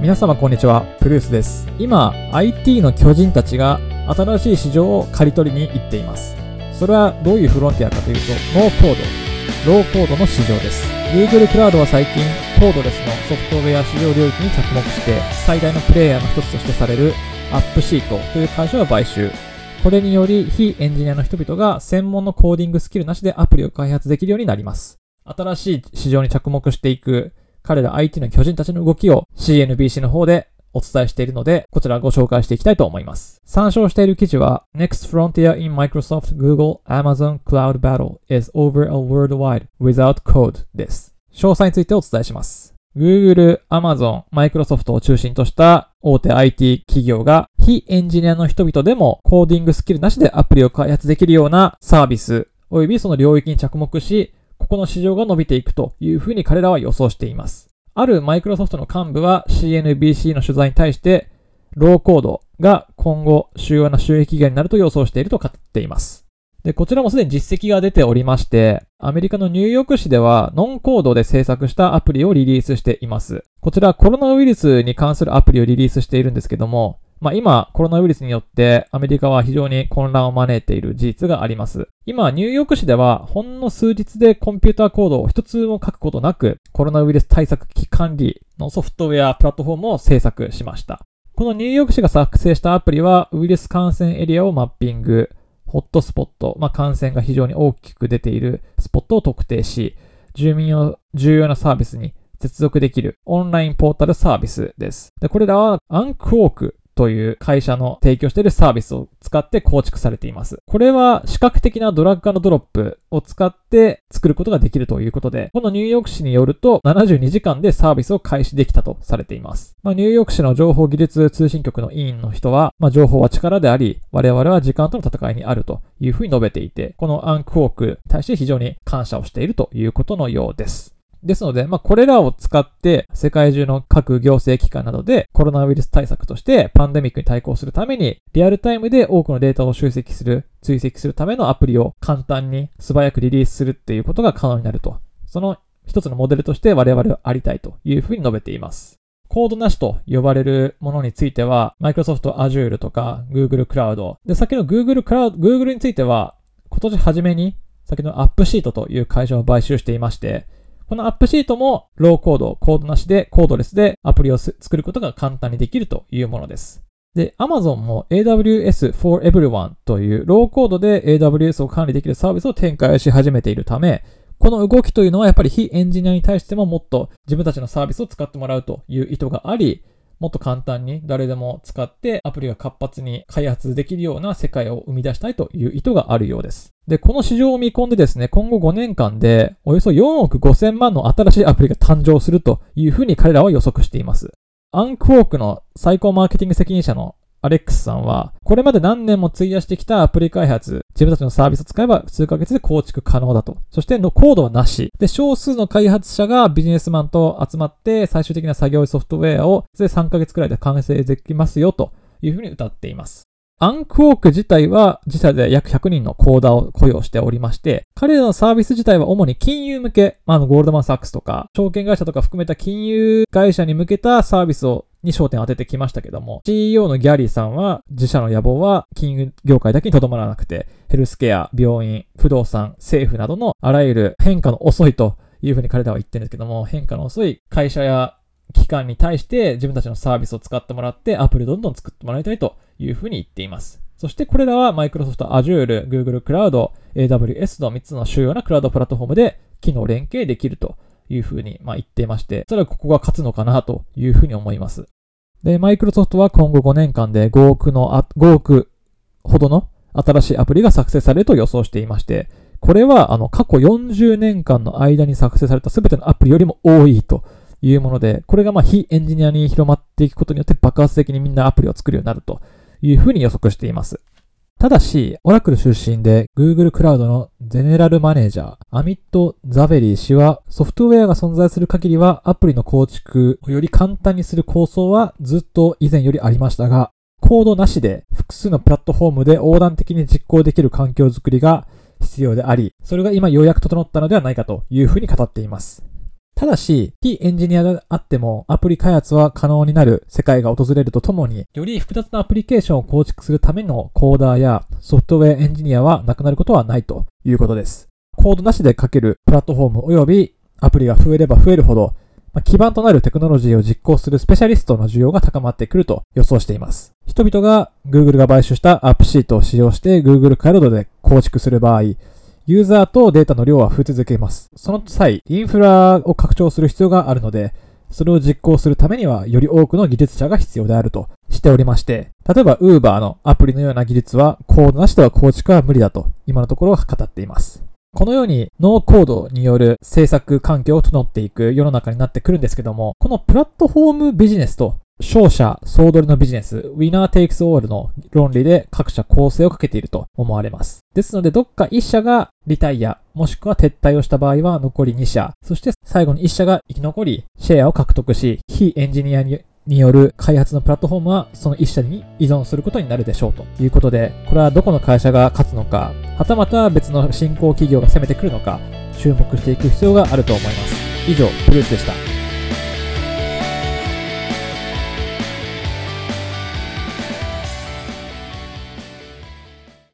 皆様こんにちは、プルースです。今、IT の巨人たちが新しい市場を刈り取りに行っています。それはどういうフロンティアかというと、ノーコード、ローコードの市場です。Google クラウドは最近、コードレスのソフトウェア市場領域に着目して、最大のプレイヤーの一つとしてされる AppSheet という会社を買収。これにより、非エンジニアの人々が専門のコーディングスキルなしでアプリを開発できるようになります。新しい市場に着目していく彼ら IT の巨人たちの動きを CNBC の方でお伝えしているので、こちらご紹介していきたいと思います。参照している記事は、Next frontier in Microsoft, Google, Amazon Cloud Battle is over a worldwide without code です。詳細についてお伝えします。Google、Amazon、Microsoft を中心とした大手 IT 企業が非エンジニアの人々でもコーディングスキルなしでアプリを開発できるようなサービス及びその領域に着目し、ここの市場が伸びていくというふうに彼らは予想しています。あるマイクロソフトの幹部は CNBC の取材に対して、ローコードが今後主要な収益源になると予想していると語っています。で、こちらもすでに実績が出ておりまして、アメリカのニューヨーク市ではノンコードで制作したアプリをリリースしています。こちらコロナウイルスに関するアプリをリリースしているんですけども、まあ今、コロナウイルスによってアメリカは非常に混乱を招いている事実があります。今、ニューヨーク市ではほんの数日でコンピューターコードを一つも書くことなく、コロナウイルス対策危機管理のソフトウェアプラットフォームを制作しました。このニューヨーク市が作成したアプリは、ウイルス感染エリアをマッピング、ホットスポット、まあ、感染が非常に大きく出ているスポットを特定し、住民を重要なサービスに接続できるオンラインポータルサービスです。で、これらはアンクオークという会社の提供しているサービスを使って構築されています。これは視覚的なドラッグのドロップを使って作ることができるということで、このニューヨーク市によると72時間でサービスを開始できたとされています。まあ、ニューヨーク市の情報技術通信局の委員の人は、まあ、情報は力であり、我々は時間との戦いにあるというふうに述べていて、このアンクオークに対して非常に感謝をしているということのようです。ですので、まあ、これらを使って世界中の各行政機関などでコロナウイルス対策としてパンデミックに対抗するためにリアルタイムで多くのデータを集積する、追跡するためのアプリを簡単に素早くリリースするっていうことが可能になると。その一つのモデルとして我々はありたいというふうに述べています。コードなしと呼ばれるものについては、Microsoft Azure とか Google Cloud。で、先の Google Cloud、Google については、今年初めに、先の AppSheet という会社を買収していまして、このアップシートもローコード、コードなしで、コードレスでアプリを作ることが簡単にできるというものです。で、Amazon も AWS for Everyone というローコードで AWS を管理できるサービスを展開し始めているため、この動きというのはやっぱり非エンジニアに対してももっと自分たちのサービスを使ってもらうという意図があり、もっと簡単に誰でも使ってアプリが活発に開発できるような世界を生み出したいという意図があるようです。で、この市場を見込んでですね、今後5年間でおよそ4億5千万の新しいアプリが誕生するというふうに彼らは予測しています。アンクォークの最高マーケティング責任者のアレックスさんは、これまで何年も費やしてきたアプリ開発、自分たちのサービスを使えば数ヶ月で構築可能だと。そしてのコードはなし。で、少数の開発者がビジネスマンと集まって最終的な作業ソフトウェアをで3ヶ月くらいで完成できますよというふうに歌っています。アンクオーク自体は自社で約100人のコーダーを雇用しておりまして、彼らのサービス自体は主に金融向け、ま、あのゴールドマンサックスとか、証券会社とか含めた金融会社に向けたサービスをに焦点を当ててきましたけども、CEO のギャリーさんは、自社の野望は金融業界だけにとどまらなくて、ヘルスケア、病院、不動産、政府などのあらゆる変化の遅いというふうに彼らは言ってるんですけども、変化の遅い会社や機関に対して自分たちのサービスを使ってもらってアプリをどんどん作ってもらいたいというふうに言っています。そしてこれらは Microsoft Azure、Google Cloud、AWS の3つの主要なクラウドプラットフォームで機能連携できるというふうにまあ言っていまして、それはここが勝つのかなというふうに思います。で、マイクロソフトは今後5年間で5億の、あ5億ほどの新しいアプリが作成されると予想していまして、これはあの過去40年間の間に作成された全てのアプリよりも多いというもので、これがまあ非エンジニアに広まっていくことによって爆発的にみんなアプリを作るようになるというふうに予測しています。ただし、オラクル出身で Google クラウドのゼネラルマネージャー、アミット・ザベリー氏は、ソフトウェアが存在する限りはアプリの構築をより簡単にする構想はずっと以前よりありましたが、コードなしで複数のプラットフォームで横断的に実行できる環境づくりが必要であり、それが今ようやく整ったのではないかというふうに語っています。ただし、非エンジニアであってもアプリ開発は可能になる世界が訪れるとともに、より複雑なアプリケーションを構築するためのコーダーやソフトウェアエンジニアはなくなることはないということです。コードなしで書けるプラットフォーム及びアプリが増えれば増えるほど、基盤となるテクノロジーを実行するスペシャリストの需要が高まってくると予想しています。人々が Google が買収したアップシートを使用して Google クラウドで構築する場合、ユーザーとデータの量は増え続けます。その際、インフラを拡張する必要があるので、それを実行するためには、より多くの技術者が必要であるとしておりまして、例えば Uber のアプリのような技術は、コードなしでは構築は無理だと、今のところは語っています。このようにノーコードによる制作環境を整っていく世の中になってくるんですけども、このプラットフォームビジネスと勝者総取りのビジネス、ウィナーテイクスオールの論理で各社構成をかけていると思われます。ですので、どっか1社がリタイア、もしくは撤退をした場合は残り2社、そして最後に1社が生き残り、シェアを獲得し、非エンジニアにによる開発のプラットフォームはその1社に依存することになるでしょうということで、これはどこの会社が勝つのか、はたまた別の新興企業が攻めてくるのか、注目していく必要があると思います。以上、プルースでした。